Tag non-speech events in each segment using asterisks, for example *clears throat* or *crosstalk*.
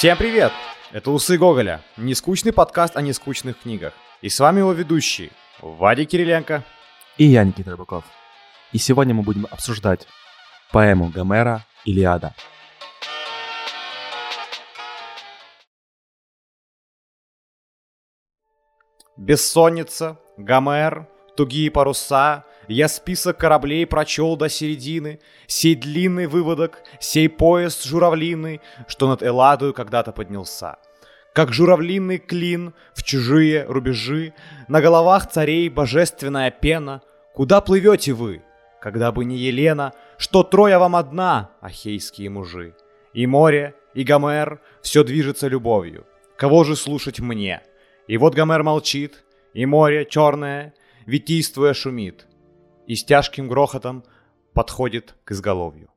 Всем привет! Это «Усы Гоголя», нескучный подкаст о нескучных книгах. И с вами его ведущий Вадик Кириленко. И я, Никита Рыбаков. И сегодня мы будем обсуждать поэму Гомера «Илиада». Бессонница, Гомер, тугие паруса, я список кораблей прочел до середины, Сей длинный выводок, сей поезд журавлиный, Что над Эладою когда-то поднялся. Как журавлиный клин в чужие рубежи, На головах царей божественная пена. Куда плывете вы, когда бы не Елена, Что Троя вам одна, ахейские мужи? И море, и Гомер, все движется любовью. Кого же слушать мне? И вот Гомер молчит, и море черное, витийствуя шумит и с тяжким грохотом подходит к изголовью.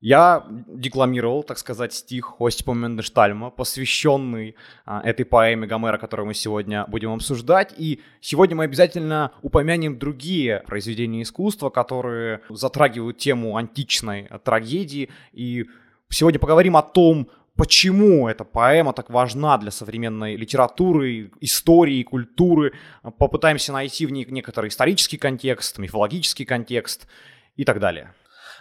Я декламировал, так сказать, стих Остипа Мендештальма, посвященный а, этой поэме Гомера, которую мы сегодня будем обсуждать. И сегодня мы обязательно упомянем другие произведения искусства, которые затрагивают тему античной трагедии. И сегодня поговорим о том, почему эта поэма так важна для современной литературы, истории, культуры. Попытаемся найти в ней некоторый исторический контекст, мифологический контекст и так далее.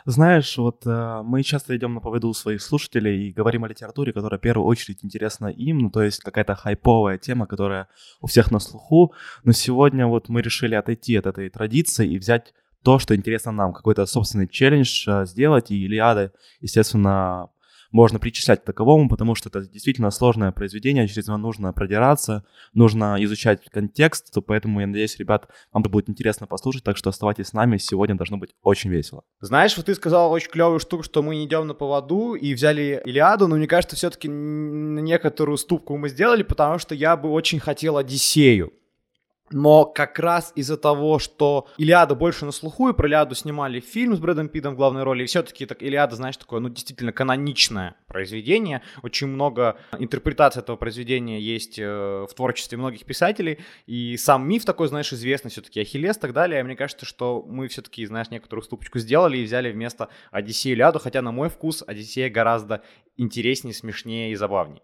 Знаешь, вот э, мы часто идем на поводу своих слушателей и говорим о литературе, которая в первую очередь интересна им, ну то есть какая-то хайповая тема, которая у всех на слуху. Но сегодня вот мы решили отойти от этой традиции и взять то, что интересно нам, какой-то собственный челлендж э, сделать. И Илиада, естественно, можно причислять к таковому, потому что это действительно сложное произведение, через него нужно продираться, нужно изучать контекст, поэтому я надеюсь, ребят, вам это будет интересно послушать, так что оставайтесь с нами, сегодня должно быть очень весело. Знаешь, вот ты сказал очень клевую штуку, что мы не идем на поводу и взяли Илиаду, но мне кажется, все-таки некоторую уступку мы сделали, потому что я бы очень хотел Одиссею. Но как раз из-за того, что Илиада больше на слуху, и про Илиаду снимали фильм с Брэдом Питом в главной роли, и все-таки так, Илиада, знаешь, такое, ну, действительно каноничное произведение. Очень много интерпретаций этого произведения есть э, в творчестве многих писателей, и сам миф такой, знаешь, известный все-таки, Ахиллес и так далее. Мне кажется, что мы все-таки, знаешь, некоторую ступочку сделали и взяли вместо Одиссея Илиаду, хотя, на мой вкус, Одиссея гораздо интереснее, смешнее и забавнее.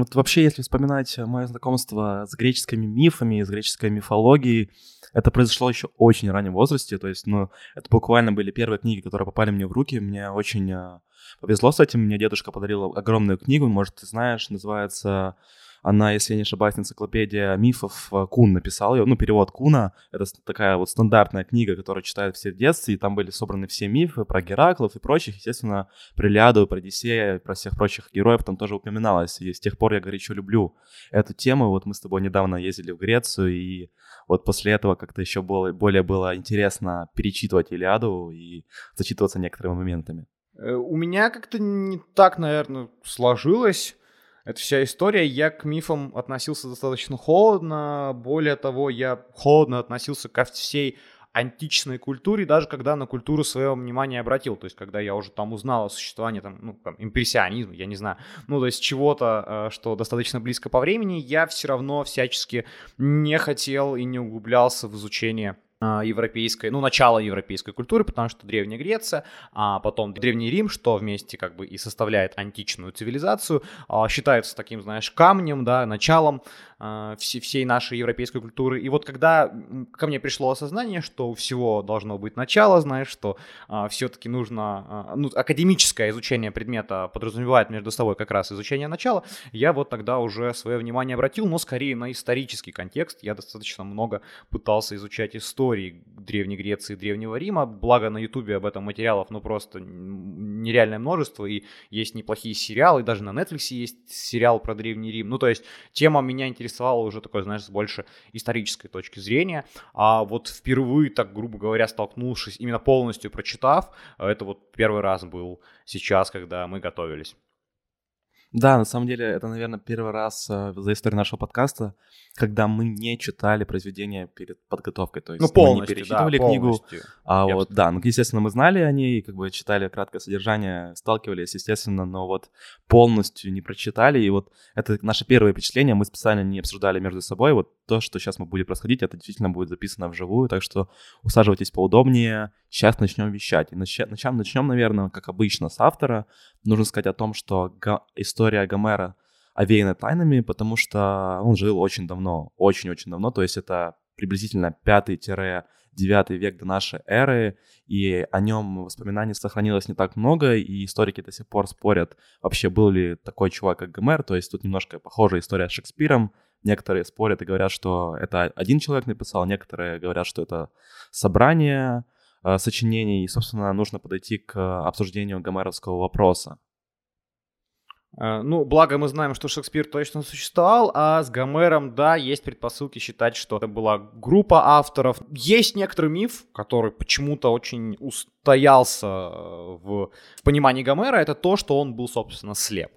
Вот вообще, если вспоминать мое знакомство с греческими мифами, с греческой мифологией, это произошло еще очень раннем возрасте, то есть, ну, это буквально были первые книги, которые попали мне в руки, мне очень э, повезло с этим, мне дедушка подарил огромную книгу, может, ты знаешь, называется она, если я не ошибаюсь, энциклопедия мифов э, Кун написал ее, ну, перевод Куна. Это такая вот стандартная книга, которую читают все в детстве, и там были собраны все мифы про Гераклов и прочих. Естественно, про Илиаду, про Одиссея, про всех прочих героев там тоже упоминалось. И с тех пор я горячо люблю эту тему. Вот мы с тобой недавно ездили в Грецию, и вот после этого как-то еще было, более было интересно перечитывать Илиаду и зачитываться некоторыми моментами. Э, у меня как-то не так, наверное, сложилось эта вся история. Я к мифам относился достаточно холодно. Более того, я холодно относился ко всей античной культуре, даже когда на культуру своего внимания обратил, то есть когда я уже там узнал о существовании там, ну, там, импрессионизма, я не знаю, ну, то есть чего-то, э, что достаточно близко по времени, я все равно всячески не хотел и не углублялся в изучение европейской, ну, начало европейской культуры, потому что Древняя Греция, а потом Древний Рим, что вместе как бы и составляет античную цивилизацию, а, считаются таким, знаешь, камнем, да, началом всей нашей европейской культуры. И вот когда ко мне пришло осознание, что у всего должно быть начало, знаешь, что а, все-таки нужно, а, ну, академическое изучение предмета подразумевает между собой как раз изучение начала, я вот тогда уже свое внимание обратил, но скорее на исторический контекст. Я достаточно много пытался изучать истории Древней Греции Древнего Рима, благо на Ютубе об этом материалов, ну, просто нереальное множество, и есть неплохие сериалы, даже на Netflix есть сериал про Древний Рим. Ну, то есть тема меня интересует интересовало уже такой, знаешь, с больше исторической точки зрения. А вот впервые, так грубо говоря, столкнувшись, именно полностью прочитав, это вот первый раз был сейчас, когда мы готовились. Да, на самом деле, это, наверное, первый раз э, за историю нашего подкаста, когда мы не читали произведение перед подготовкой. То есть ну, полностью, мы не перечитывали да, книгу. Полностью. А Я вот, да, ну, естественно, мы знали о ней, как бы читали краткое содержание, сталкивались, естественно, но вот полностью не прочитали. И вот это наше первое впечатление, мы специально не обсуждали между собой. Вот то, что сейчас будет происходить, это действительно будет записано вживую, так что усаживайтесь поудобнее, сейчас начнем вещать. И начнем, начнем, наверное, как обычно, с автора. Нужно сказать о том, что история Гомера овеяна тайнами, потому что он жил очень давно, очень-очень давно, то есть это приблизительно 5-9 век до нашей эры, и о нем воспоминаний сохранилось не так много, и историки до сих пор спорят, вообще был ли такой чувак, как Гомер, то есть тут немножко похожая история с Шекспиром, некоторые спорят и говорят, что это один человек написал, некоторые говорят, что это собрание э, сочинений, и, собственно, нужно подойти к обсуждению гомеровского вопроса. Э, ну, благо мы знаем, что Шекспир точно существовал, а с Гомером, да, есть предпосылки считать, что это была группа авторов. Есть некоторый миф, который почему-то очень устоялся в понимании Гомера, это то, что он был, собственно, слеп.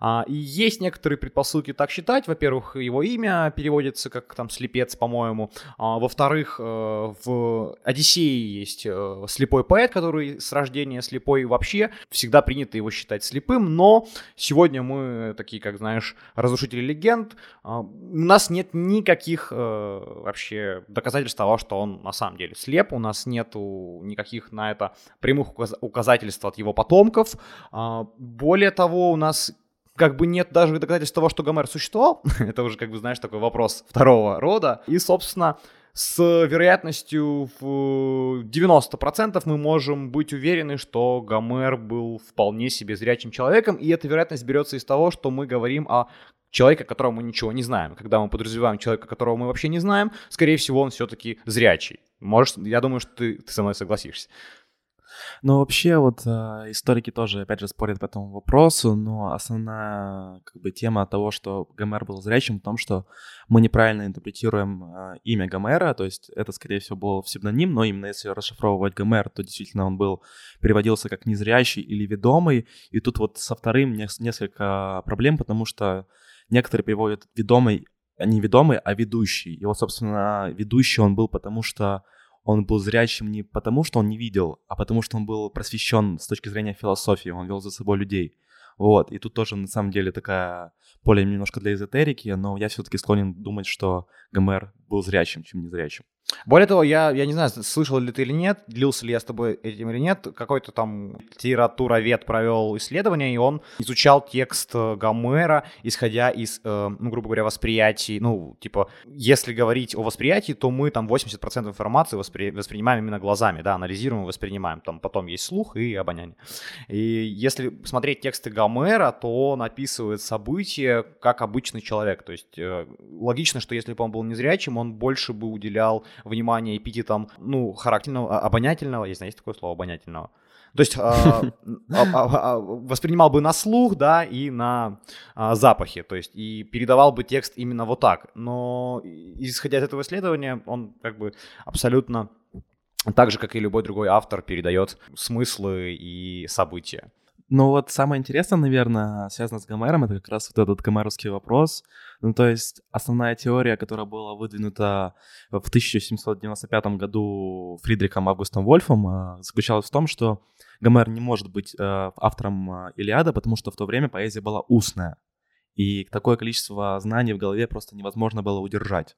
А, и есть некоторые предпосылки так считать. Во-первых, его имя переводится как там слепец, по-моему. А, во-вторых, э, в Одиссее есть э, слепой поэт, который с рождения слепой вообще. Всегда принято его считать слепым, но сегодня мы такие, как знаешь, разрушители легенд. А, у нас нет никаких э, вообще доказательств того, что он на самом деле слеп. У нас нету никаких на это прямых указательств от его потомков. Более того, у нас как бы нет даже доказательств того, что Гомер существовал. *laughs* Это уже, как бы, знаешь, такой вопрос второго рода. И, собственно, с вероятностью в 90% мы можем быть уверены, что Гомер был вполне себе зрячим человеком, и эта вероятность берется из того, что мы говорим о человеке, о котором мы ничего не знаем. Когда мы подразумеваем человека, которого мы вообще не знаем, скорее всего, он все-таки зрячий. Можешь, я думаю, что ты, ты со мной согласишься. Ну, вообще, вот э, историки тоже, опять же, спорят по этому вопросу, но основная, как бы, тема того, что Гомер был зрячим, в том, что мы неправильно интерпретируем э, имя Гомера, то есть это, скорее всего, был псевдоним, но именно если расшифровывать Гомер, то действительно он был, переводился как незрячий или ведомый, и тут вот со вторым несколько проблем, потому что некоторые переводят ведомый, не ведомый, а ведущий. И вот, собственно, ведущий он был, потому что он был зрячим не потому, что он не видел, а потому, что он был просвещен с точки зрения философии, он вел за собой людей. Вот, и тут тоже на самом деле такая поле немножко для эзотерики, но я все-таки склонен думать, что Гомер был зрячим, чем незрячим. Более того, я, я не знаю, слышал ли ты или нет, делился ли я с тобой этим или нет, какой-то там литературовед провел исследование, и он изучал текст э, Гомера, исходя из, э, ну, грубо говоря, восприятий, ну, типа, если говорить о восприятии, то мы там 80% информации воспри... воспринимаем именно глазами, да, анализируем, воспринимаем, там потом есть слух и обоняние. И если смотреть тексты Гомера, то он описывает события как обычный человек, то есть э, логично, что если бы он был незрячим, он больше бы уделял внимание эпитетам, ну, характерного, а, обонятельного, есть, есть такое слово обонятельного, то есть а, а, воспринимал бы на слух, да, и на запахи, то есть и передавал бы текст именно вот так. Но исходя из этого исследования, он как бы абсолютно так же, как и любой другой автор, передает смыслы и события. Ну вот самое интересное, наверное, связано с Гомером, это как раз вот этот гомеровский вопрос. Ну то есть основная теория, которая была выдвинута в 1795 году Фридрихом Августом Вольфом, а, заключалась в том, что Гомер не может быть э, автором а, Илиада, потому что в то время поэзия была устная. И такое количество знаний в голове просто невозможно было удержать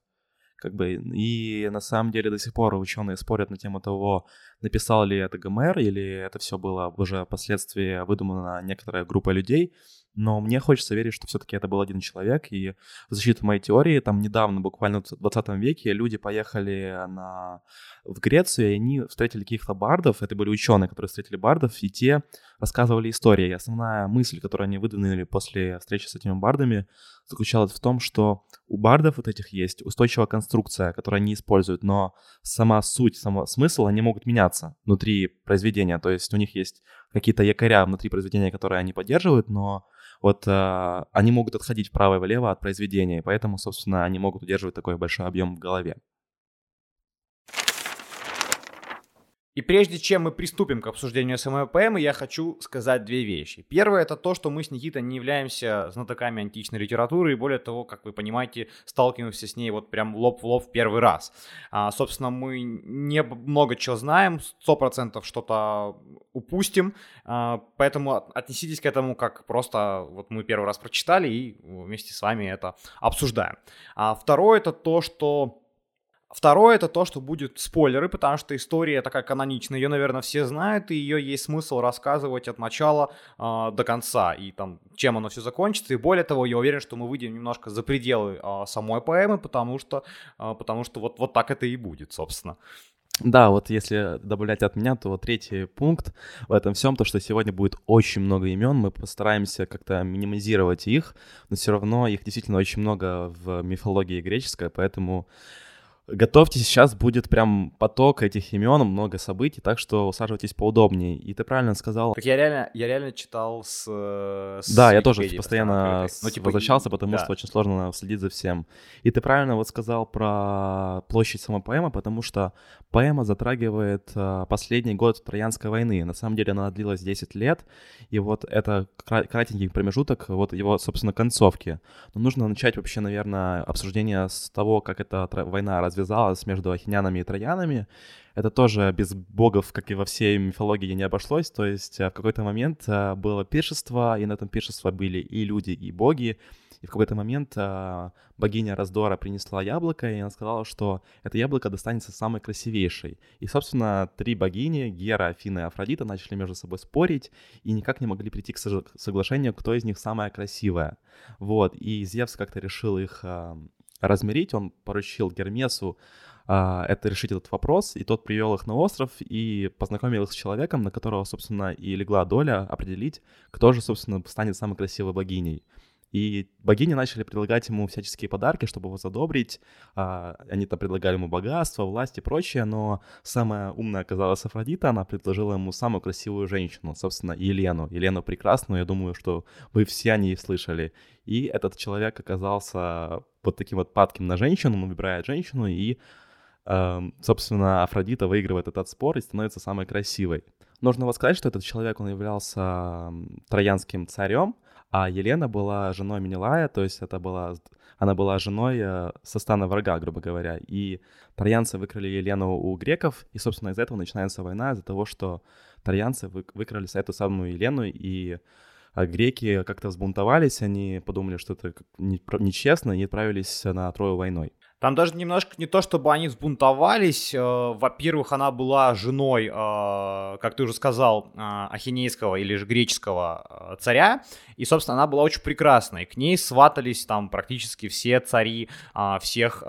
как бы, и на самом деле до сих пор ученые спорят на тему того, написал ли это Гомер, или это все было уже впоследствии выдумано некоторая группа людей, но мне хочется верить, что все-таки это был один человек, и в защиту моей теории, там недавно, буквально в 20 веке, люди поехали на... в Грецию, и они встретили каких-то бардов, это были ученые, которые встретили бардов, и те рассказывали истории. И основная мысль, которую они выдвинули после встречи с этими бардами, заключалась в том, что у бардов вот этих есть устойчивая конструкция, которую они используют, но сама суть, сама смысл, они могут меняться внутри произведения. То есть у них есть какие-то якоря внутри произведения, которые они поддерживают, но вот э, они могут отходить вправо и влево от произведения, и поэтому, собственно, они могут удерживать такой большой объем в голове. И прежде чем мы приступим к обсуждению поэмы, я хочу сказать две вещи. Первое это то, что мы с Никитой не являемся знатоками античной литературы, и более того, как вы понимаете, сталкиваемся с ней вот прям лоб в лоб в первый раз. А, собственно, мы не много чего знаем, сто процентов что-то упустим, а, поэтому отнеситесь к этому как просто вот мы первый раз прочитали и вместе с вами это обсуждаем. А второе это то, что Второе это то, что будут спойлеры, потому что история такая каноничная, ее, наверное, все знают, и ее есть смысл рассказывать от начала э, до конца, и там, чем оно все закончится. И более того, я уверен, что мы выйдем немножко за пределы э, самой поэмы, потому что, э, потому что вот, вот так это и будет, собственно. Да, вот если добавлять от меня, то вот третий пункт в этом всем, то, что сегодня будет очень много имен, мы постараемся как-то минимизировать их, но все равно их действительно очень много в мифологии греческой, поэтому Готовьтесь, сейчас будет прям поток этих имен, много событий, так что усаживайтесь поудобнее. И ты правильно сказал. Так я реально, я реально читал с. с да, я тоже постоянно ну, типа, возвращался, потому да. что очень сложно следить за всем. И ты правильно вот сказал про площадь самой поэмы, потому что поэма затрагивает а, последний год Троянской войны. На самом деле она длилась 10 лет, и вот это кратенький промежуток вот его, собственно, концовки. Но нужно начать вообще, наверное, обсуждение с того, как эта война развивалась развязалась между ахинянами и троянами. Это тоже без богов, как и во всей мифологии, не обошлось. То есть э, в какой-то момент э, было пиршество, и на этом пиршество были и люди, и боги. И в какой-то момент э, богиня раздора принесла яблоко, и она сказала, что это яблоко достанется самой красивейшей. И, собственно, три богини, Гера, Афина и Афродита, начали между собой спорить и никак не могли прийти к соглашению, кто из них самая красивая. Вот, и Зевс как-то решил их размерить, он поручил Гермесу а, это решить этот вопрос, и тот привел их на остров и познакомил их с человеком, на которого, собственно, и легла доля определить, кто же, собственно, станет самой красивой богиней. И богини начали предлагать ему всяческие подарки, чтобы его задобрить. А, они там предлагали ему богатство, власть и прочее, но самая умная оказалась Афродита, она предложила ему самую красивую женщину, собственно, Елену. Елену прекрасную, я думаю, что вы все о ней слышали. И этот человек оказался вот таким вот падким на женщину, он выбирает женщину, и, эм, собственно, Афродита выигрывает этот спор и становится самой красивой. Нужно вот сказать, что этот человек, он являлся троянским царем, а Елена была женой Менелая, то есть это была, она была женой э, со стана врага, грубо говоря. И троянцы выкрали Елену у греков, и, собственно, из-за этого начинается война, из-за того, что троянцы выкрали эту самую Елену, и а греки как-то взбунтовались, они подумали, что это нечестно, и отправились на Трою войной. Там даже немножко не то, чтобы они взбунтовались. Э, во-первых, она была женой, э, как ты уже сказал, э, ахинейского или же греческого царя. И, собственно, она была очень прекрасной. К ней сватались там практически все цари всех,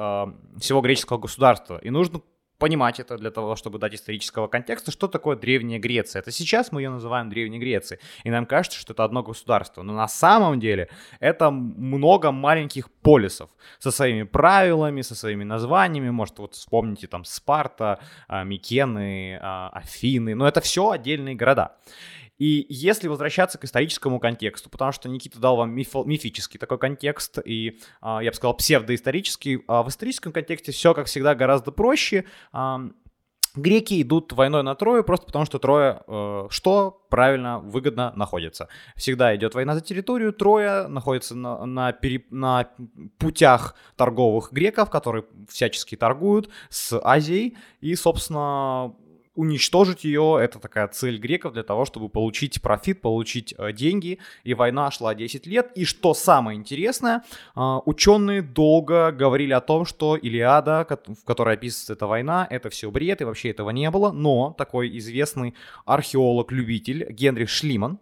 всего греческого государства. И нужно понимать это для того, чтобы дать исторического контекста, что такое Древняя Греция. Это сейчас мы ее называем Древней Грецией, и нам кажется, что это одно государство. Но на самом деле это много маленьких полисов со своими правилами, со своими названиями. Может, вот вспомните там Спарта, а, Микены, а, Афины. Но это все отдельные города. И если возвращаться к историческому контексту, потому что Никита дал вам мифо- мифический такой контекст, и, а, я бы сказал, псевдоисторический, а в историческом контексте все, как всегда, гораздо проще. Греки идут войной на Трою просто потому, что Троя, э, что правильно, выгодно находится. Всегда идет война за территорию, Троя находится на, на, пере, на путях торговых греков, которые всячески торгуют с Азией, и, собственно, уничтожить ее. Это такая цель греков для того, чтобы получить профит, получить э, деньги. И война шла 10 лет. И что самое интересное, э, ученые долго говорили о том, что Илиада, в которой описывается эта война, это все бред, и вообще этого не было. Но такой известный археолог-любитель Генрих Шлиман,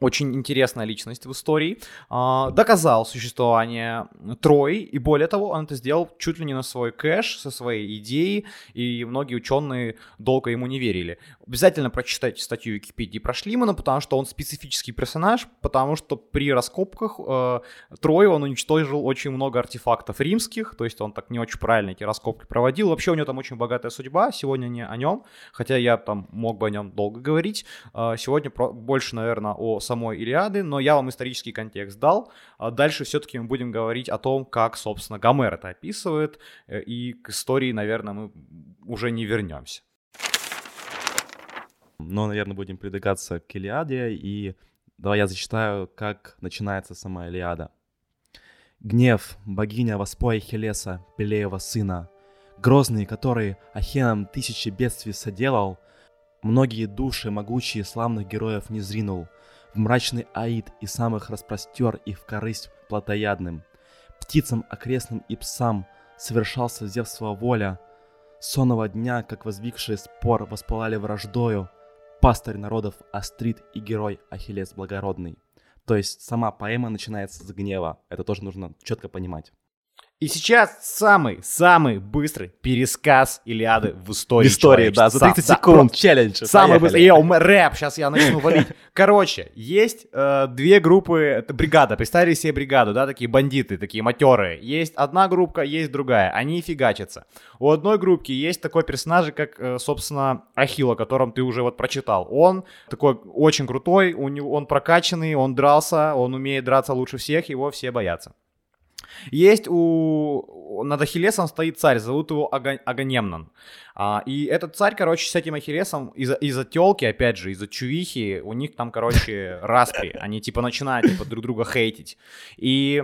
очень интересная личность в истории, а, доказал существование Трои, и более того, он это сделал чуть ли не на свой кэш, со своей идеей, и многие ученые долго ему не верили. Обязательно прочитайте статью Википедии про Шлимана, потому что он специфический персонаж, потому что при раскопках э, Трои он уничтожил очень много артефактов римских, то есть он так не очень правильно эти раскопки проводил. Вообще у него там очень богатая судьба, сегодня не о нем, хотя я там мог бы о нем долго говорить. Э, сегодня больше, наверное, о самой Илиады, но я вам исторический контекст дал. А дальше все-таки мы будем говорить о том, как, собственно, Гомер это описывает, э, и к истории, наверное, мы уже не вернемся. Но, наверное, будем придвигаться к Илиаде, и давай я зачитаю, как начинается сама Илиада. Гнев, богиня воспоя Хелеса, Пелеева сына, грозный, который Ахенам тысячи бедствий соделал, многие души могучие славных героев не зринул, в мрачный аид и самых распростер их в корысть плотоядным. Птицам окрестным и псам совершался Зевсова воля, сонного дня, как воздвигшие спор, воспалали враждою, пастырь народов Астрид и герой Ахиллес Благородный. То есть сама поэма начинается с гнева. Это тоже нужно четко понимать. И сейчас самый-самый быстрый пересказ Илиады в истории. В истории, да, за 30 секунд, да, челлендж. Самый быстрый, йоу, рэп, сейчас я начну валить. *laughs* Короче, есть э, две группы, это бригада, представили себе бригаду, да, такие бандиты, такие матерые. Есть одна группа, есть другая, они фигачатся. У одной группки есть такой персонаж, как, э, собственно, Ахилл, о котором ты уже вот прочитал. Он такой очень крутой, у него, он прокачанный, он дрался, он умеет драться лучше всех, его все боятся. Есть у... Над Ахиллесом стоит царь, зовут его Ага... Аганемнон. А, и этот царь, короче, с этим Ахиллесом из-за, из-за телки, опять же, из-за чувихи, у них там, короче, распри. Они, типа, начинают, типа, друг друга хейтить. И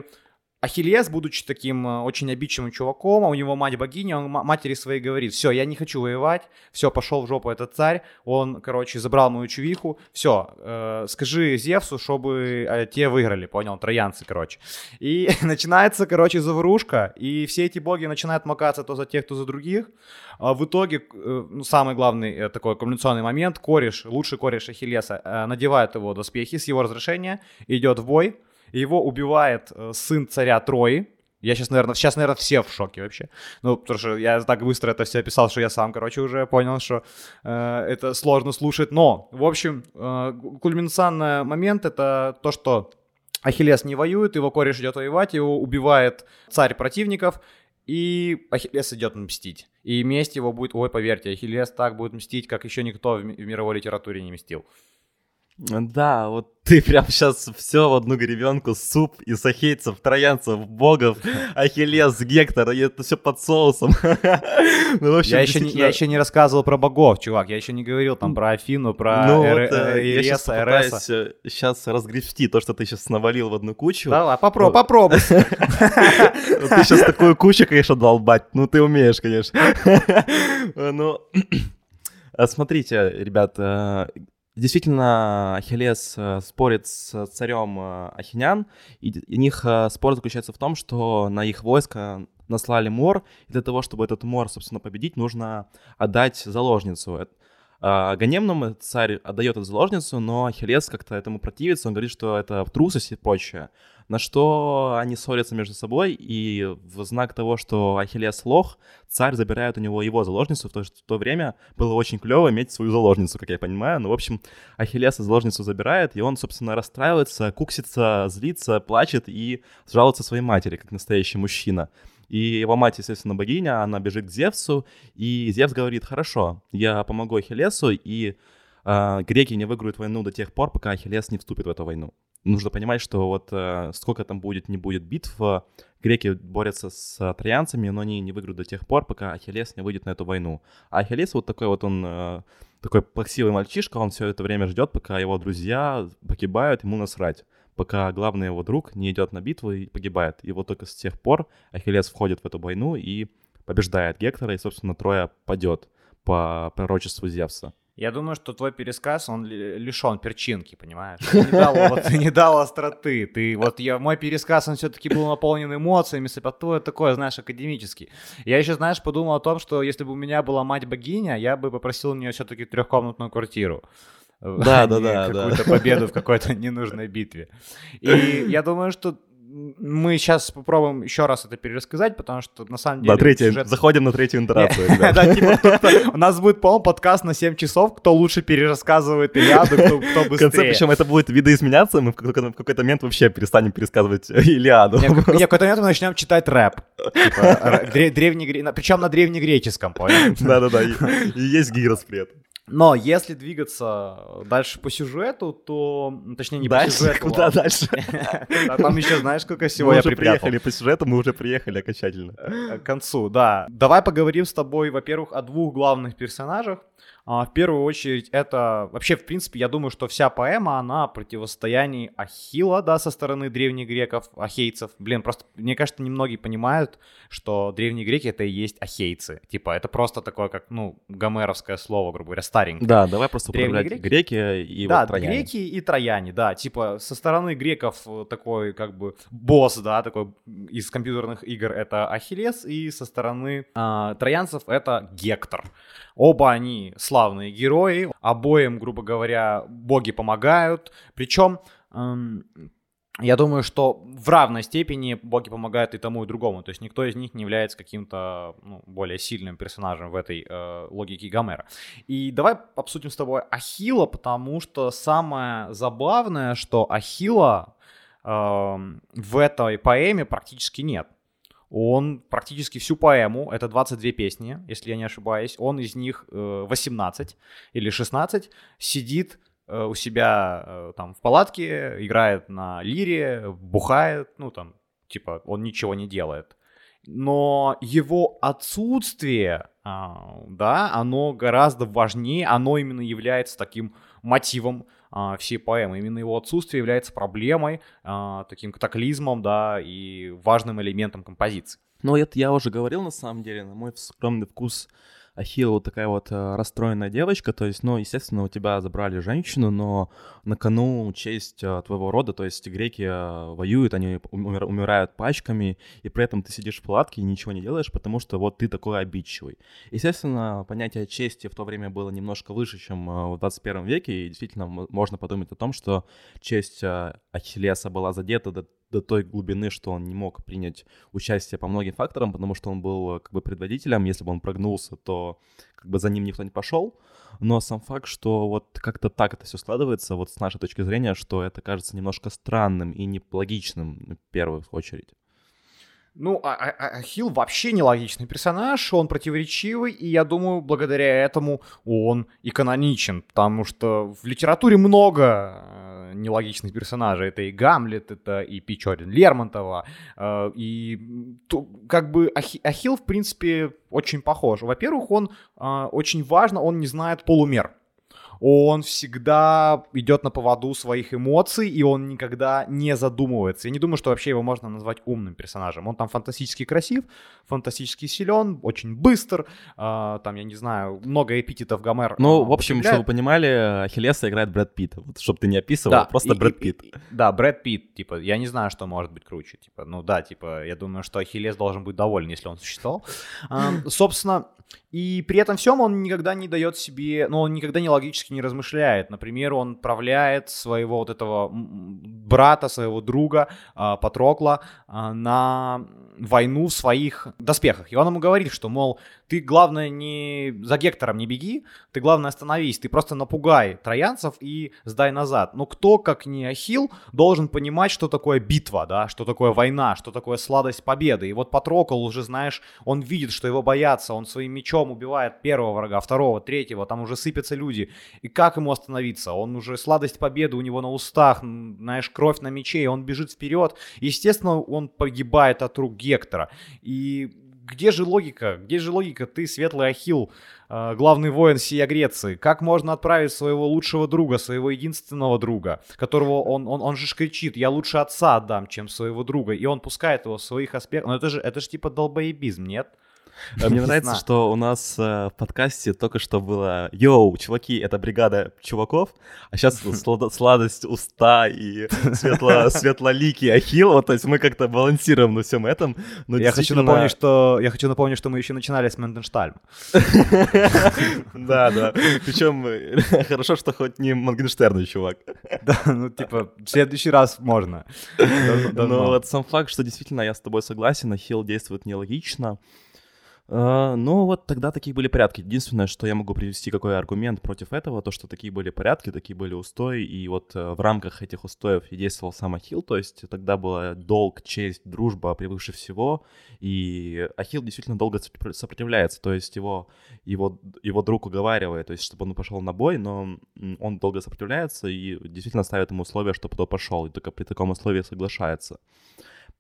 Ахиллес, будучи таким э, очень обидчивым чуваком, а у него мать богиня, он матери своей говорит, все, я не хочу воевать, все, пошел в жопу этот царь, он, короче, забрал мою чувиху, все, э, скажи Зевсу, чтобы э, те выиграли, понял, троянцы, короче. И *laughs* начинается, короче, заварушка, и все эти боги начинают макаться то за тех, то за других. А в итоге, э, ну, самый главный э, такой коммуникационный момент, кореш, лучший кореш Ахиллеса, э, надевает его доспехи с его разрешения, идет в бой, его убивает э, сын царя Трои. Я сейчас, наверное, сейчас, наверное, все в шоке вообще. Ну, потому что я так быстро это все описал, что я сам, короче, уже понял, что э, это сложно слушать. Но, в общем, э, кульминационный момент это то, что Ахиллес не воюет, его кореш идет воевать, его убивает царь противников, и Ахиллес идет мстить. И месть его будет, ой, поверьте, Ахиллес так будет мстить, как еще никто в мировой литературе не мстил. Да, вот ты прям сейчас все в одну гребенку, суп и сахейцев, троянцев, богов, *laughs* Ахиллес, Гектор, и это все под соусом. *laughs* ну, общем, я, еще не, я еще не рассказывал про богов, чувак, я еще не говорил там про Афину, про ну, Эр, вот, э, я сейчас Эреса. сейчас разгрести то, что ты сейчас навалил в одну кучу. Давай, попробуй, попробуй. *laughs* Ты сейчас такую кучу, конечно, долбать, ну ты умеешь, конечно. Ну, *clears throat* смотрите, ребят, Действительно, Ахиллес э, спорит с царем э, Ахинян, и у них э, спор заключается в том, что на их войско наслали мор, и для того, чтобы этот мор, собственно, победить, нужно отдать заложницу. Ганемному царь отдает эту заложницу, но Ахиллес как-то этому противится, он говорит, что это трусость и прочее. На что они ссорятся между собой, и в знак того, что Ахиллес лох, царь забирает у него его заложницу, в то, в то время было очень клево иметь свою заложницу, как я понимаю. Ну, в общем, Ахиллес заложницу забирает, и он, собственно, расстраивается, куксится, злится, плачет и жалуется своей матери, как настоящий мужчина. И его мать, естественно, богиня, она бежит к Зевсу, и Зевс говорит, хорошо, я помогу Ахиллесу, и э, греки не выиграют войну до тех пор, пока Ахиллес не вступит в эту войну нужно понимать, что вот э, сколько там будет, не будет битв, э, греки борются с э, троянцами, но они не выиграют до тех пор, пока Ахиллес не выйдет на эту войну. А Ахиллес вот такой вот он, э, такой плаксивый мальчишка, он все это время ждет, пока его друзья погибают, ему насрать пока главный его друг не идет на битву и погибает. И вот только с тех пор Ахиллес входит в эту войну и побеждает Гектора, и, собственно, Троя падет по пророчеству Зевса. Я думаю, что твой пересказ, он лишен перчинки, понимаешь? Ты не дал, остроты. Ты, вот я, мой пересказ, он все-таки был наполнен эмоциями, твой такой, знаешь, академический. Я еще, знаешь, подумал о том, что если бы у меня была мать-богиня, я бы попросил у нее все-таки трехкомнатную квартиру. Да, *laughs* да, да. Какую-то победу в какой-то ненужной битве. И *laughs* я думаю, что мы сейчас попробуем еще раз это пересказать, потому что на самом деле... Да, третий, сюжет... заходим на третью интерацию. *laughs* Да, типа, у нас будет, по подкаст на 7 часов, кто лучше перерассказывает Илиаду, кто быстрее. В конце, причем это будет видоизменяться, мы в какой-то момент вообще перестанем пересказывать Илиаду. Нет, в какой-то момент мы начнем читать рэп. Типа, причем на древнегреческом, понял? Да-да-да, и есть гирос при этом. Но если двигаться дальше по сюжету, то, точнее, не дальше, по сюжету. Куда а... дальше? *laughs* Там еще знаешь, сколько всего мы я уже приехали по сюжету, мы уже приехали окончательно. К концу, да. Давай поговорим с тобой, во-первых, о двух главных персонажах. А, в первую очередь, это вообще, в принципе, я думаю, что вся поэма, она о противостоянии Ахилла, да, со стороны древних греков, ахейцев. Блин, просто, мне кажется, немногие понимают, что древние греки — это и есть ахейцы. Типа, это просто такое, как, ну, гомеровское слово, грубо говоря, старенькое. Да, давай просто древние греки. греки и да, вот трояне. греки и трояне, да. Типа, со стороны греков э, такой, как бы, босс, да, такой из компьютерных игр — это Ахиллес, и со стороны э, троянцев — это Гектор. Оба они славные герои, обоим, грубо говоря, боги помогают. Причем эм, я думаю, что в равной степени боги помогают и тому, и другому. То есть никто из них не является каким-то ну, более сильным персонажем в этой э, логике Гомера. И давай обсудим с тобой Ахила, потому что самое забавное, что Ахила э, в этой поэме практически нет он практически всю поэму, это 22 песни, если я не ошибаюсь, он из них 18 э, или 16 сидит э, у себя э, там в палатке, играет на лире, бухает, ну там, типа, он ничего не делает. Но его отсутствие, а, да, оно гораздо важнее, оно именно является таким мотивом а, всей поэмы. Именно его отсутствие является проблемой, а, таким катаклизмом, да, и важным элементом композиции. Ну, это я уже говорил, на самом деле, на мой скромный вкус, Ахилла вот такая вот э, расстроенная девочка, то есть, ну, естественно, у тебя забрали женщину, но на кону честь э, твоего рода, то есть греки э, воюют, они умир, умирают пачками, и при этом ты сидишь в палатке и ничего не делаешь, потому что вот ты такой обидчивый. Естественно, понятие чести в то время было немножко выше, чем в 21 веке, и действительно можно подумать о том, что честь Ахиллеса была задета до до той глубины, что он не мог принять участие по многим факторам, потому что он был как бы предводителем, если бы он прогнулся, то как бы за ним никто не пошел. Но сам факт, что вот как-то так это все складывается, вот с нашей точки зрения, что это кажется немножко странным и нелогичным в первую очередь. Ну, а, а, а Ахилл вообще нелогичный персонаж, он противоречивый, и я думаю, благодаря этому он и каноничен, потому что в литературе много э, нелогичных персонажей. Это и Гамлет, это и Печорин Лермонтова, э, и то, как бы Ахи, Ахилл, в принципе, очень похож. Во-первых, он э, очень важно, он не знает полумер он всегда идет на поводу своих эмоций, и он никогда не задумывается. Я не думаю, что вообще его можно назвать умным персонажем. Он там фантастически красив, фантастически силен, очень быстр, э, там, я не знаю, много эпитетов Гомер. Ну, э, в общем, чтобы вы понимали, Ахиллеса играет Брэд Питт. Вот, чтобы ты не описывал, да, просто и, Брэд Питт. И, и, да, Брэд Питт, типа, я не знаю, что может быть круче. Типа, ну да, типа, я думаю, что Ахиллес должен быть доволен, если он существовал. Э, собственно, и при этом всем он никогда не дает себе, ну, он никогда не логически не размышляет. Например, он отправляет своего вот этого брата, своего друга э, Патрокла э, на войну в своих доспехах. И он ему говорит, что, мол, ты, главное, не за Гектором не беги, ты, главное, остановись, ты просто напугай троянцев и сдай назад. Но кто, как не Ахил, должен понимать, что такое битва, да, что такое война, что такое сладость победы. И вот Патрокол уже, знаешь, он видит, что его боятся, он своим мечом убивает первого врага, второго, третьего, там уже сыпятся люди. И как ему остановиться? Он уже сладость победы у него на устах, знаешь, кровь на мече, и он бежит вперед. Естественно, он погибает от рук Гектора. И где же логика? Где же логика? Ты светлый Ахил, э, главный воин сия Греции. Как можно отправить своего лучшего друга, своего единственного друга, которого он, он, он же кричит, я лучше отца отдам, чем своего друга, и он пускает его в своих аспектах. Но это же, это же типа долбоебизм, нет? Э, мне нравится, что у нас э, в подкасте только что было «Йоу, чуваки, это бригада чуваков», а сейчас *laughs* сладость уста и светло, *laughs* светлоликий ахилл, вот, то есть мы как-то балансируем на всем этом. Я, хочу напомнить, что, я хочу напомнить, что мы еще начинали с Менденштальма. *laughs* Да, да. Причем э, хорошо, что хоть не Моргенштерн, чувак. Да, ну типа в следующий раз можно. Но вот сам факт, что действительно я с тобой согласен, ахилл действует нелогично. А, ну, вот тогда такие были порядки. Единственное, что я могу привести какой аргумент против этого, то, что такие были порядки, такие были устои, и вот э, в рамках этих устоев и действовал сам Ахилл, то есть тогда было долг, честь, дружба превыше всего, и Ахилл действительно долго сопротивляется, то есть его, его, его друг уговаривает, то есть чтобы он пошел на бой, но он долго сопротивляется и действительно ставит ему условия, чтобы тот пошел, и только при таком условии соглашается.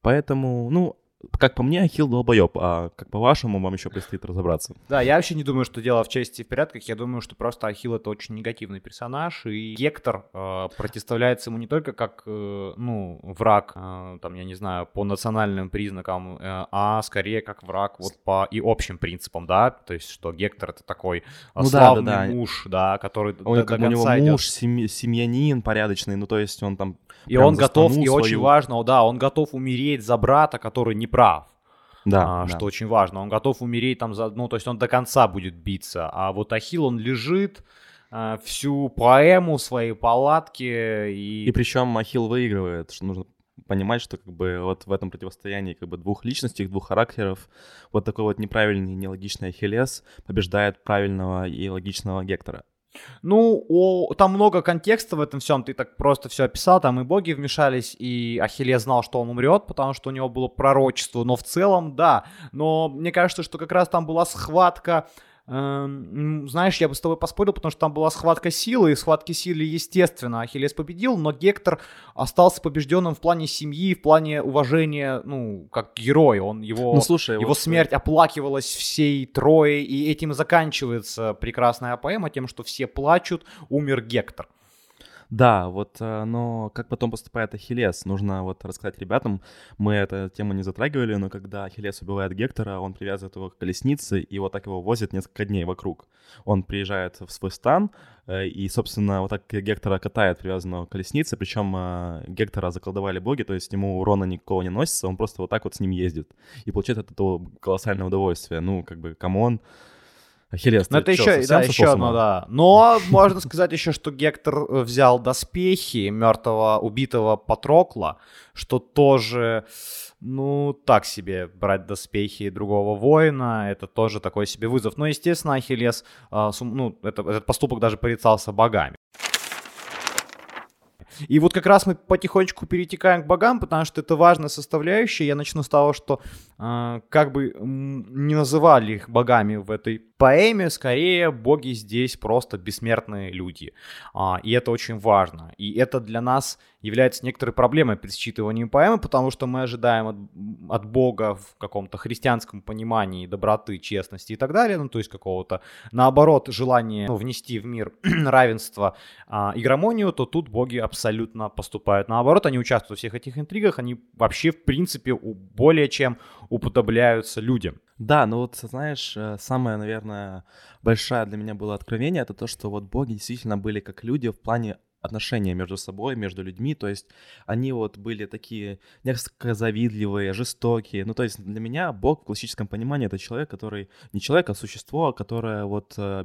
Поэтому, ну, как по мне, Ахилл долбоеб, а как по-вашему, вам еще предстоит разобраться. Да, я вообще не думаю, что дело в чести и в порядках, я думаю, что просто Ахилл это очень негативный персонаж, и Гектор э, противоставляется ему не только как, э, ну, враг, э, там, я не знаю, по национальным признакам, э, а скорее как враг вот по и общим принципам, да, то есть, что Гектор это такой э, ну, славный да, да, да. муж, да, который он, до, до конца У него идет. муж, семь, семьянин порядочный, ну, то есть он там... И он готов, и очень важно, да, он готов умереть за брата, который не прав. Да, а, да. что очень важно. Он готов умереть там за, ну, то есть он до конца будет биться. А вот Ахил он лежит а, всю поэму своей палатки и... И причем Ахил выигрывает, что нужно понимать, что как бы вот в этом противостоянии как бы двух личностей, двух характеров, вот такой вот неправильный, нелогичный Ахиллес побеждает правильного и логичного Гектора. Ну, о, там много контекста в этом всем, ты так просто все описал, там и боги вмешались, и Ахиллес знал, что он умрет, потому что у него было пророчество, но в целом, да, но мне кажется, что как раз там была схватка знаешь, я бы с тобой поспорил, потому что там была схватка силы, и схватки силы, естественно, Ахиллес победил, но Гектор остался побежденным в плане семьи, в плане уважения, ну, как герой. Он, его, ну, слушай, его вот смерть ты... оплакивалась всей Трое, и этим заканчивается прекрасная поэма тем, что все плачут, умер Гектор. Да, вот, э, но как потом поступает Ахиллес? Нужно вот рассказать ребятам, мы эту тему не затрагивали, но когда Ахиллес убивает Гектора, он привязывает его к колеснице и вот так его возит несколько дней вокруг. Он приезжает в свой стан, э, и, собственно, вот так Гектора катает привязанного к колеснице, причем э, Гектора заколдовали боги, то есть ему урона никакого не носится, он просто вот так вот с ним ездит и получает от этого колоссальное удовольствие. Ну, как бы, come on, Ахиллес, Но это еще, да, еще одно, да. Но *laughs* можно сказать еще, что Гектор э, взял доспехи мертвого, убитого Патрокла, что тоже, ну, так себе брать доспехи другого воина, это тоже такой себе вызов. Но, естественно, Ахиллес, а, ну, это, этот поступок даже порицался богами. И вот как раз мы потихонечку перетекаем к богам, потому что это важная составляющая. Я начну с того, что э, как бы не называли их богами в этой поэме, скорее боги здесь просто бессмертные люди. А, и это очень важно. И это для нас является некоторой проблемой при считывании поэмы, потому что мы ожидаем от, от Бога в каком-то христианском понимании доброты, честности и так далее, ну то есть какого-то, наоборот, желания ну, внести в мир *clears throat* равенство а, и гармонию, то тут боги абсолютно поступают наоборот, они участвуют в всех этих интригах, они вообще в принципе более чем уподобляются людям. Да, ну вот, знаешь, э, самое, наверное, большое для меня было откровение, это то, что вот боги действительно были как люди в плане отношения между собой, между людьми, то есть они вот были такие несколько завидливые, жестокие, ну то есть для меня Бог в классическом понимании это человек, который не человек, а существо, которое вот э,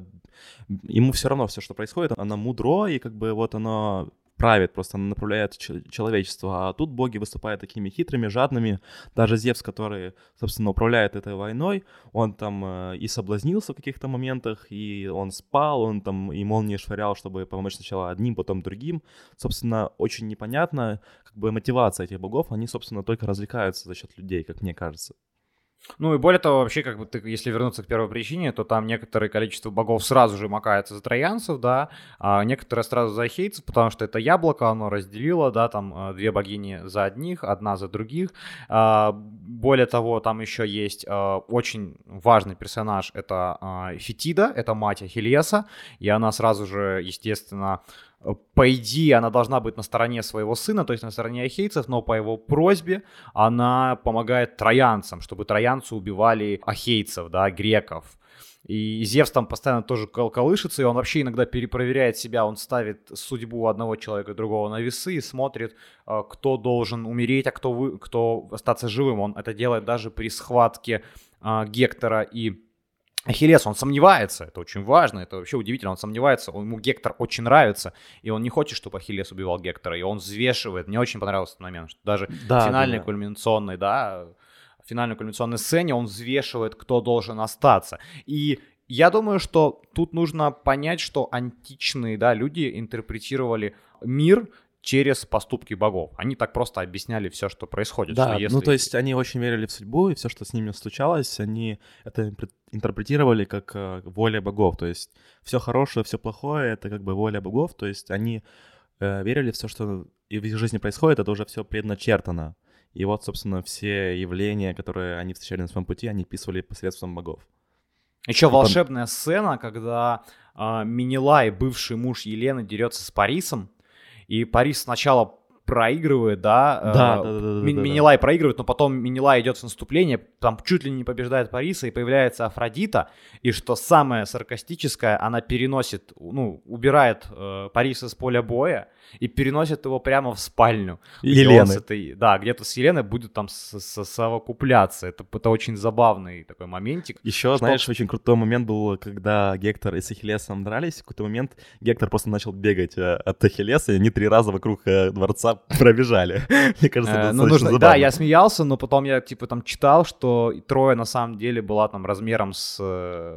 ему все равно все, что происходит, оно мудро и как бы вот оно правит, просто направляет человечество. А тут боги выступают такими хитрыми, жадными. Даже Зевс, который, собственно, управляет этой войной, он там э, и соблазнился в каких-то моментах, и он спал, он там и молнии швырял, чтобы помочь сначала одним, потом другим. Собственно, очень непонятно, как бы мотивация этих богов, они, собственно, только развлекаются за счет людей, как мне кажется. Ну и более того, вообще, как бы ты, если вернуться к первой причине, то там некоторое количество богов сразу же макается за троянцев, да, а некоторые сразу за хейцев, потому что это яблоко, оно разделило, да, там э, две богини за одних, одна за других. А, более того, там еще есть а, очень важный персонаж, это а, Фетида, это мать Ахиллеса, и она сразу же, естественно, по идее, она должна быть на стороне своего сына, то есть на стороне ахейцев, но по его просьбе она помогает троянцам, чтобы троянцы убивали ахейцев, да, греков. И Зевс там постоянно тоже кол колышется, и он вообще иногда перепроверяет себя, он ставит судьбу одного человека другого на весы и смотрит, а, кто должен умереть, а кто, вы, кто остаться живым. Он это делает даже при схватке а, Гектора и Ахиллес, он сомневается, это очень важно, это вообще удивительно, он сомневается, ему Гектор очень нравится, и он не хочет, чтобы Ахиллес убивал Гектора, и он взвешивает, мне очень понравился этот момент, что даже да, финальной да, да. кульминационной, да, финальной кульминационной сцене он взвешивает, кто должен остаться, и я думаю, что тут нужно понять, что античные, да, люди интерпретировали мир через поступки богов. Они так просто объясняли все, что происходит. Да, что если... ну то есть они очень верили в судьбу, и все, что с ними случалось, они это интерпретировали как э, воля богов. То есть все хорошее, все плохое — это как бы воля богов. То есть они э, верили в все, что и в их жизни происходит, это уже все предначертано. И вот, собственно, все явления, которые они встречали на своем пути, они описывали посредством богов. Еще и волшебная сцена, когда э, Минилай, бывший муж Елены, дерется с Парисом, и Парис сначала проигрывает, да, да, да, да, да, Ми- да, Минилай проигрывает, но потом Минилай идет в наступление, там чуть ли не побеждает Париса, и появляется Афродита, и что самое саркастическое, она переносит, ну, убирает э, Париса с поля боя, и переносит его прямо в спальню. Елены. Этой, да, где-то с Еленой будет там совокупляться. Это, это очень забавный такой моментик. Еще, что... знаешь, очень крутой момент был, когда Гектор и с Ахиллесом дрались. В какой-то момент Гектор просто начал бегать э, от Ахиллеса, и они три раза вокруг э, дворца *laughs* пробежали. Мне кажется, это э, ну, нужно, Да, я смеялся, но потом я, типа, там читал, что Троя на самом деле была там размером с,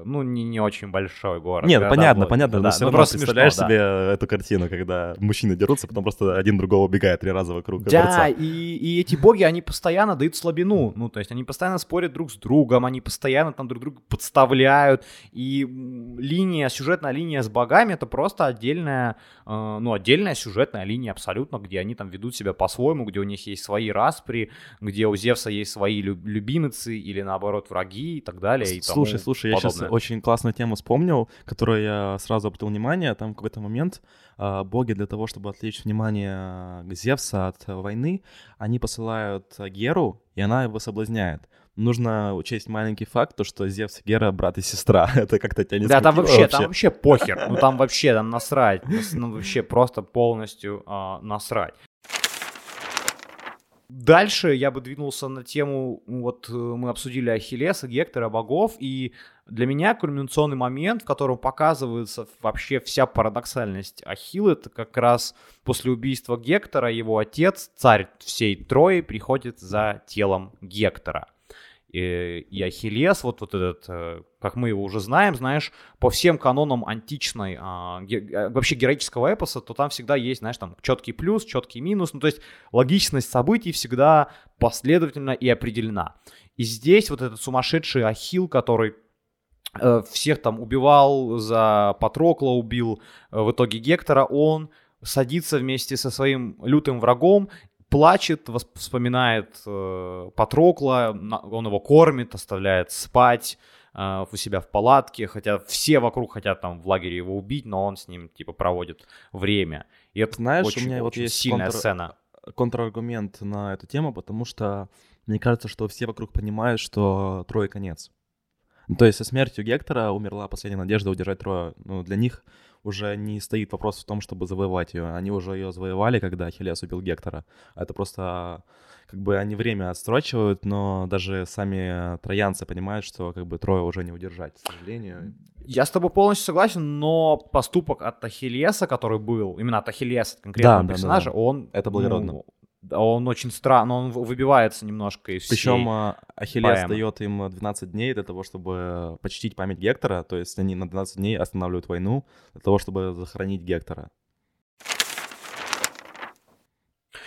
ну, не, не очень большой город. Нет, понятно, понятно, но все ну, равно представляешь себе эту картину, когда мужчины дерутся, потом просто один другого убегает три раза вокруг Да, и, и эти боги, они постоянно дают слабину. Ну, то есть они постоянно спорят друг с другом, они постоянно там друг друга подставляют. И линия, сюжетная линия с богами — это просто отдельная, э, ну, отдельная сюжетная линия абсолютно, где они там ведут себя по-своему, где у них есть свои распри, где у Зевса есть свои любимицы или, наоборот, враги и так далее. И слушай, слушай, подобное. я сейчас очень классную тему вспомнил, которую я сразу обратил внимание. Там в какой-то момент э, боги для того, чтобы отвлечь внимание Зевса от войны, они посылают Геру, и она его соблазняет. Нужно учесть маленький факт, то, что Зевс и Гера брат и сестра. *laughs* Это как-то тебя не Да, там вообще, вообще, там вообще похер. Ну там вообще, там насрать. Ну вообще просто полностью э, насрать. Дальше я бы двинулся на тему, вот э, мы обсудили Ахиллеса, Гектора, богов, и для меня кульминационный момент, в котором показывается вообще вся парадоксальность Ахилла, это как раз после убийства Гектора его отец, царь всей Трои, приходит за телом Гектора и, и Ахиллес, вот, вот этот, э, как мы его уже знаем, знаешь, по всем канонам античной, а, ге, э, вообще героического эпоса, то там всегда есть, знаешь, там четкий плюс, четкий минус, ну то есть логичность событий всегда последовательна и определена. И здесь вот этот сумасшедший Ахилл, который всех там убивал, за Патрокла убил, э, в итоге Гектора, он садится вместе со своим лютым врагом плачет, вспоминает э, Патрокла, он его кормит, оставляет спать э, у себя в палатке, хотя все вокруг хотят там в лагере его убить, но он с ним типа проводит время. И это Знаешь, очень, у меня очень вот есть сильная контр... сцена. контраргумент на эту тему, потому что мне кажется, что все вокруг понимают, что Трое конец. Ну, то есть со смертью Гектора умерла последняя надежда удержать Трою. Ну, для них уже не стоит вопрос в том, чтобы завоевать ее. Они уже ее завоевали, когда Ахиллес убил Гектора. Это просто как бы они время отстрочивают, но даже сами троянцы понимают, что как бы Троя уже не удержать, к сожалению. Я с тобой полностью согласен, но поступок от Ахиллеса, который был, именно от Ахиллеса конкретного да, персонажа, да, да. он... Это благородно. Ну, он очень странно, он выбивается немножко из Причем а, Ахиллес поэмы. дает им 12 дней для того, чтобы почтить память Гектора, то есть они на 12 дней останавливают войну для того, чтобы захоронить Гектора.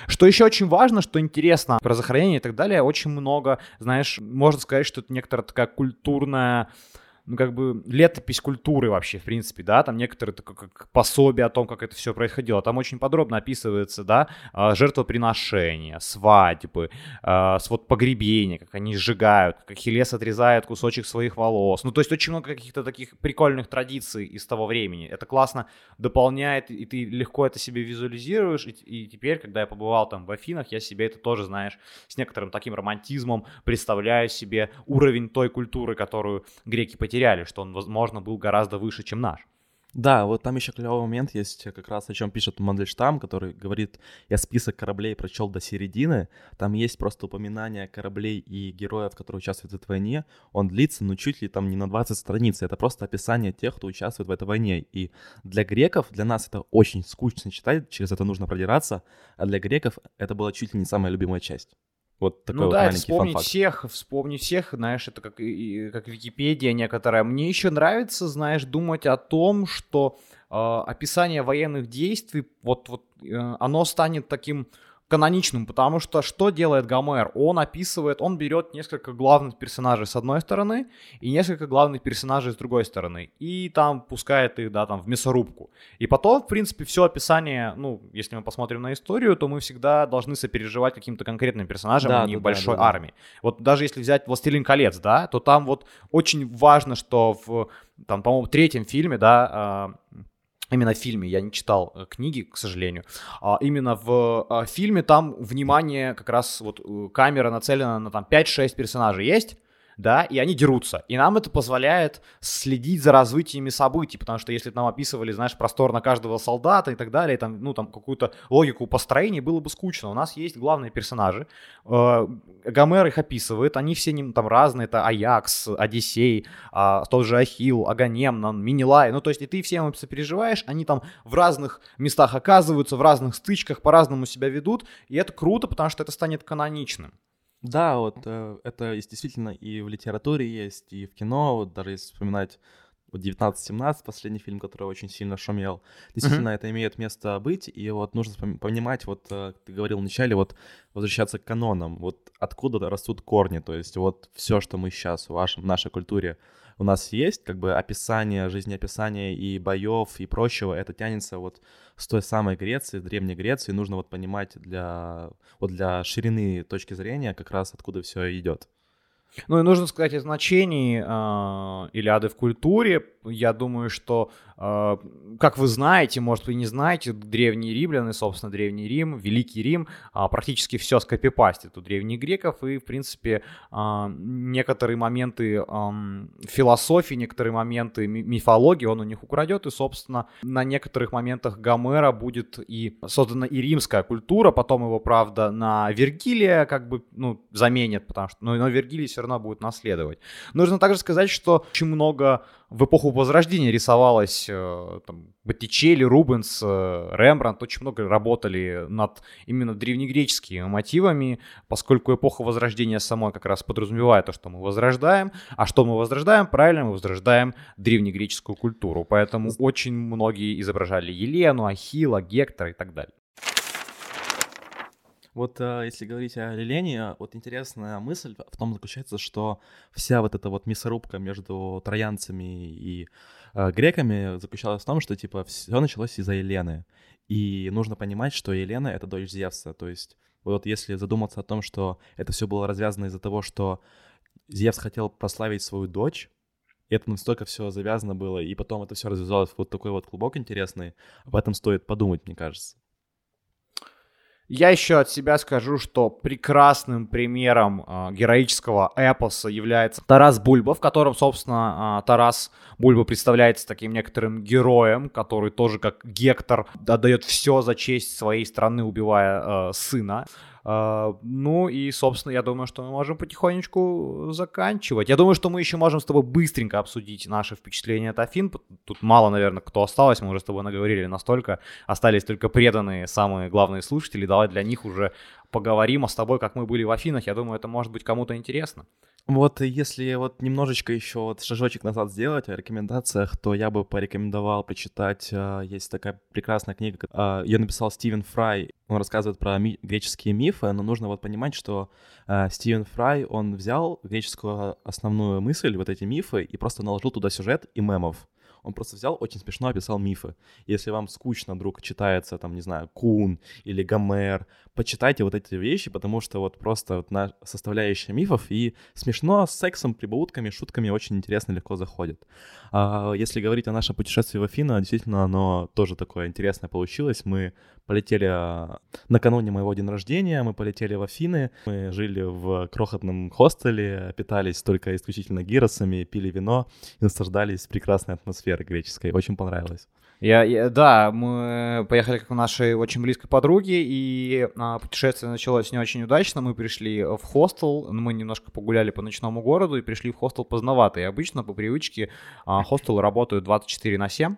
Что еще очень важно, что интересно про захоронение и так далее, очень много, знаешь, можно сказать, что это некоторая такая культурная ну, как бы летопись культуры вообще, в принципе, да, там некоторые такое как пособие о том, как это все происходило. Там очень подробно описывается, да, а, жертвоприношения, свадьбы, а, вот погребения, как они сжигают, как Ахиллес отрезает кусочек своих волос. Ну, то есть очень много каких-то таких прикольных традиций из того времени. Это классно дополняет, и ты легко это себе визуализируешь. И, и теперь, когда я побывал там в Афинах, я себе это тоже, знаешь, с некоторым таким романтизмом представляю себе уровень той культуры, которую греки потеряли потеряли, что он, возможно, был гораздо выше, чем наш. Да, вот там еще клевый момент есть, как раз о чем пишет Мандельштам, который говорит, я список кораблей прочел до середины, там есть просто упоминание кораблей и героев, которые участвуют в этой войне, он длится, ну, чуть ли там не на 20 страниц, это просто описание тех, кто участвует в этой войне, и для греков, для нас это очень скучно читать, через это нужно продираться, а для греков это была чуть ли не самая любимая часть. Вот такой ну вот да, маленький вспомнить фан-факт. всех, вспомнить всех, знаешь, это как, как Википедия некоторая. Мне еще нравится, знаешь, думать о том, что э, описание военных действий, вот, вот э, оно станет таким каноничным, потому что что делает Гомер? Он описывает, он берет несколько главных персонажей с одной стороны и несколько главных персонажей с другой стороны, и там пускает их, да, там, в мясорубку. И потом, в принципе, все описание, ну, если мы посмотрим на историю, то мы всегда должны сопереживать каким-то конкретным персонажам, да, а не да, большой да, да, армии. Вот даже если взять «Властелин колец», да, то там вот очень важно, что в, там, по-моему, третьем фильме, да, а, именно в фильме, я не читал э, книги, к сожалению, а именно в а, фильме там внимание, как раз вот э, камера нацелена на там 5-6 персонажей. Есть, да, и они дерутся. И нам это позволяет следить за развитиями событий, потому что если нам описывали, знаешь, простор на каждого солдата и так далее, там, ну, там, какую-то логику построения, было бы скучно. У нас есть главные персонажи, э, Гомер их описывает, они все там разные, это Аякс, Одиссей, э, тот же Ахилл, Аганемнон, Минилай, ну, то есть и ты всем сопереживаешь, они там в разных местах оказываются, в разных стычках, по-разному себя ведут, и это круто, потому что это станет каноничным. Да, вот э, это действительно и в литературе есть, и в кино, вот даже если вспоминать вот 1917, последний фильм, который очень сильно шумел, действительно mm-hmm. это имеет место быть, и вот нужно понимать, вот э, ты говорил вначале, вот возвращаться к канонам, вот откуда растут корни, то есть вот все, что мы сейчас в, вашем, в нашей культуре у нас есть, как бы описание, жизнеописание и боев и прочего, это тянется вот с той самой Греции, Древней Греции, нужно вот понимать для, вот для ширины точки зрения как раз откуда все идет. Ну и нужно сказать о значении э, Илиады в культуре. Я думаю, что, э, как вы знаете, может вы не знаете, древние римляне, собственно, Древний Рим, Великий Рим, э, практически все скопипастит у древних греков, и, в принципе, э, некоторые моменты э, философии, некоторые моменты мифологии он у них украдет, и, собственно, на некоторых моментах Гомера будет и создана и римская культура, потом его, правда, на Вергилия как бы, ну, заменят, потому что, ну, но Вергилий все равно будет наследовать. Нужно также сказать, что очень много в эпоху Возрождения рисовалось э, там, Боттичелли, Рубенс, э, Рембрандт, очень много работали над именно древнегреческими мотивами, поскольку эпоха Возрождения самой как раз подразумевает то, что мы возрождаем. А что мы возрождаем? Правильно, мы возрождаем древнегреческую культуру. Поэтому очень многие изображали Елену, Ахила, Гектора и так далее. Вот э, если говорить о Лилене, вот интересная мысль в том заключается, что вся вот эта вот мясорубка между троянцами и э, греками заключалась в том, что типа все началось из-за Елены. И нужно понимать, что Елена — это дочь Зевса. То есть вот если задуматься о том, что это все было развязано из-за того, что Зевс хотел прославить свою дочь, и это настолько все завязано было, и потом это все развязалось в вот такой вот клубок интересный, об этом стоит подумать, мне кажется. Я еще от себя скажу, что прекрасным примером э, героического эпоса является Тарас Бульба, в котором, собственно, э, Тарас Бульба представляется таким некоторым героем, который тоже как Гектор отдает все за честь своей страны, убивая э, сына. А, ну и, собственно, я думаю, что мы можем потихонечку заканчивать. Я думаю, что мы еще можем с тобой быстренько обсудить наши впечатления от Афин. Тут мало, наверное, кто осталось, мы уже с тобой наговорили настолько. Остались только преданные самые главные слушатели. Давай для них уже поговорим а с тобой, как мы были в Афинах. Я думаю, это может быть кому-то интересно. Вот если вот немножечко еще вот шажочек назад сделать о рекомендациях, то я бы порекомендовал почитать, а, есть такая прекрасная книга, а, ее написал Стивен Фрай, он рассказывает про ми- греческие мифы, но нужно вот понимать, что а, Стивен Фрай, он взял греческую основную мысль, вот эти мифы, и просто наложил туда сюжет и мемов. Он просто взял, очень смешно описал мифы. Если вам скучно вдруг читается, там, не знаю, Кун или Гомер, почитайте вот эти вещи, потому что вот просто вот на составляющая мифов и смешно с сексом, прибаутками, шутками очень интересно, легко заходит. А если говорить о нашем путешествии в Афины, действительно оно тоже такое интересное получилось. Мы полетели а, накануне моего дня рождения, мы полетели в Афины, мы жили в крохотном хостеле, питались только исключительно гиросами, пили вино и наслаждались прекрасной атмосферой греческой. Очень понравилось. Я, я, да, мы поехали как у нашей очень близкой подруги, и а, путешествие началось не очень удачно. Мы пришли в хостел, мы немножко погуляли по ночному городу и пришли в хостел поздновато. И обычно по привычке а, хостелы работают 24 на 7,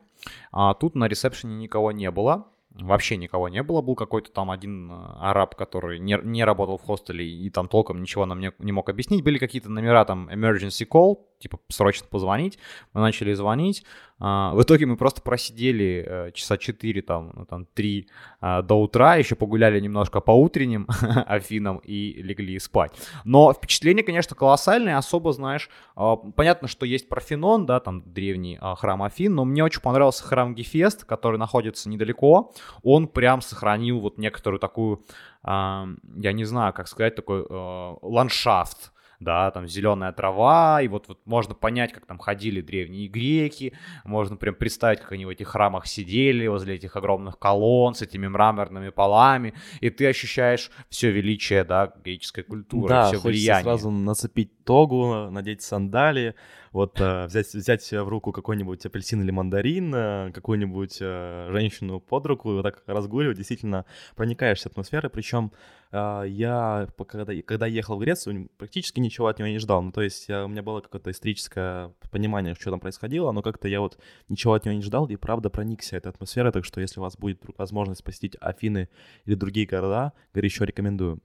а тут на ресепшене никого не было вообще никого не было. Был какой-то там один э, араб, который не, не работал в хостеле и там толком ничего нам не, не мог объяснить. Были какие-то номера там emergency call, типа, срочно позвонить. Мы начали звонить. А, в итоге мы просто просидели э, часа 4, там, ну, там 3 а, до утра, еще погуляли немножко по утренним *laughs* Афинам и легли спать. Но впечатление, конечно, колоссальное, особо, знаешь, а, понятно, что есть Парфенон, да, там древний храм Афин, но мне очень понравился храм Гефест, который находится недалеко. Он прям сохранил вот некоторую такую, я не знаю, как сказать, такой э, ландшафт, да, там зеленая трава, и вот, вот можно понять, как там ходили древние греки, можно прям представить, как они в этих храмах сидели возле этих огромных колонн с этими мраморными полами, и ты ощущаешь все величие, да, греческой культуры, да, все влияние. сразу нацепить тогу, надеть сандалии, вот э, взять, взять в руку какой-нибудь апельсин или мандарин, э, какую-нибудь э, женщину под руку вот так разгуливать, действительно проникаешься атмосферой. Причем я, когда, ехал в Грецию, практически ничего от него не ждал. Ну, то есть у меня было какое-то историческое понимание, что там происходило, но как-то я вот ничего от него не ждал и правда проникся этой атмосферой. Так что если у вас будет возможность посетить Афины или другие города, горячо рекомендую.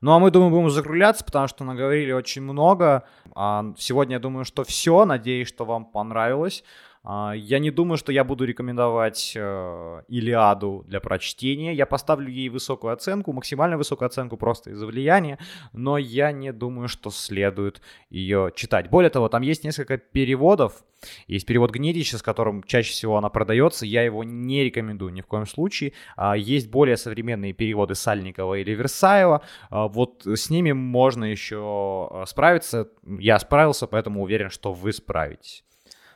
Ну, а мы, думаю, будем закругляться, потому что наговорили очень много. А сегодня, я думаю, что все. Надеюсь, что вам понравилось. А, я не думаю, что я буду рекомендовать э, Илиаду для прочтения. Я поставлю ей высокую оценку, максимально высокую оценку просто из-за влияния, но я не думаю, что следует ее читать. Более того, там есть несколько переводов. Есть перевод Гнедича, с которым чаще всего она продается. Я его не рекомендую ни в коем случае. А, есть более современные переводы Сальникова или Версаева. А, вот с ними можно еще э, справиться. Я справился, поэтому уверен, что вы справитесь.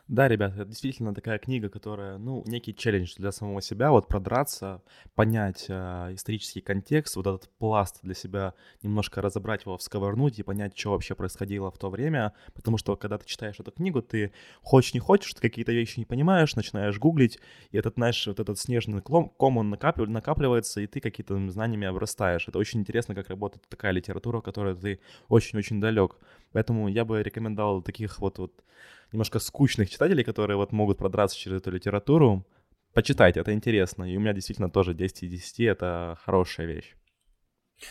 Да, ребят, это действительно такая книга, которая, ну, некий челлендж для самого себя, вот продраться, понять э, исторический контекст, вот этот пласт для себя, немножко разобрать его, всковырнуть и понять, что вообще происходило в то время, потому что когда ты читаешь эту книгу, ты хочешь не хочешь, ты какие-то вещи не понимаешь, начинаешь гуглить, и этот, знаешь, вот этот снежный ком, ком он накапливается, накапливается, и ты какие-то знаниями обрастаешь. Это очень интересно, как работает такая литература, которой ты очень-очень далек. Поэтому я бы рекомендовал таких вот, вот немножко скучных читателей, которые вот могут продраться через эту литературу, почитайте, это интересно. И у меня действительно тоже 10 из 10 — это хорошая вещь.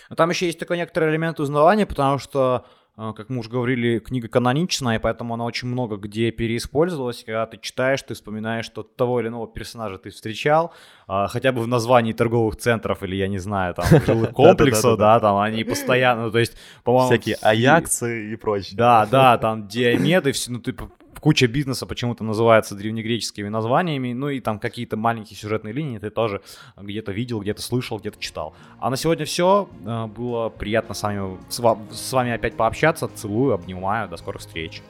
Но там еще есть такой некоторый элемент узнавания, потому что как мы уже говорили, книга каноничная, поэтому она очень много где переиспользовалась. Когда ты читаешь, ты вспоминаешь, что того или иного персонажа ты встречал, а, хотя бы в названии торговых центров или, я не знаю, там, *laughs* жилых комплексов, да, там они постоянно, то есть, по-моему... Всякие аяксы и прочее. Да, да, там диамеды, ну, ты куча бизнеса почему-то называется древнегреческими названиями, ну и там какие-то маленькие сюжетные линии ты тоже где-то видел, где-то слышал, где-то читал. А на сегодня все. Э, было приятно с вами, с вами опять пообщаться. Целую, обнимаю. До скорых встреч.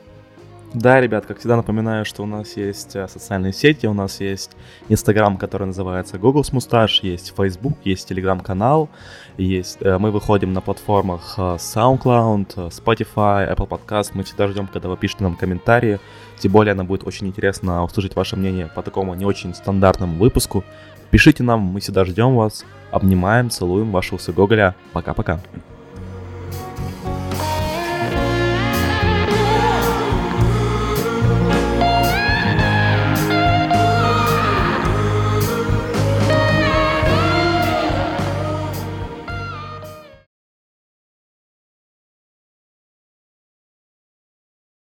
Да, ребят, как всегда напоминаю, что у нас есть э, социальные сети, у нас есть Инстаграм, который называется Google с Мусташ, есть Facebook, есть Телеграм-канал, есть, э, мы выходим на платформах э, SoundCloud, Spotify, Apple Podcast, мы всегда ждем, когда вы пишете нам комментарии, тем более нам будет очень интересно услышать ваше мнение по такому не очень стандартному выпуску. Пишите нам, мы всегда ждем вас, обнимаем, целуем вашего Гоголя, пока-пока.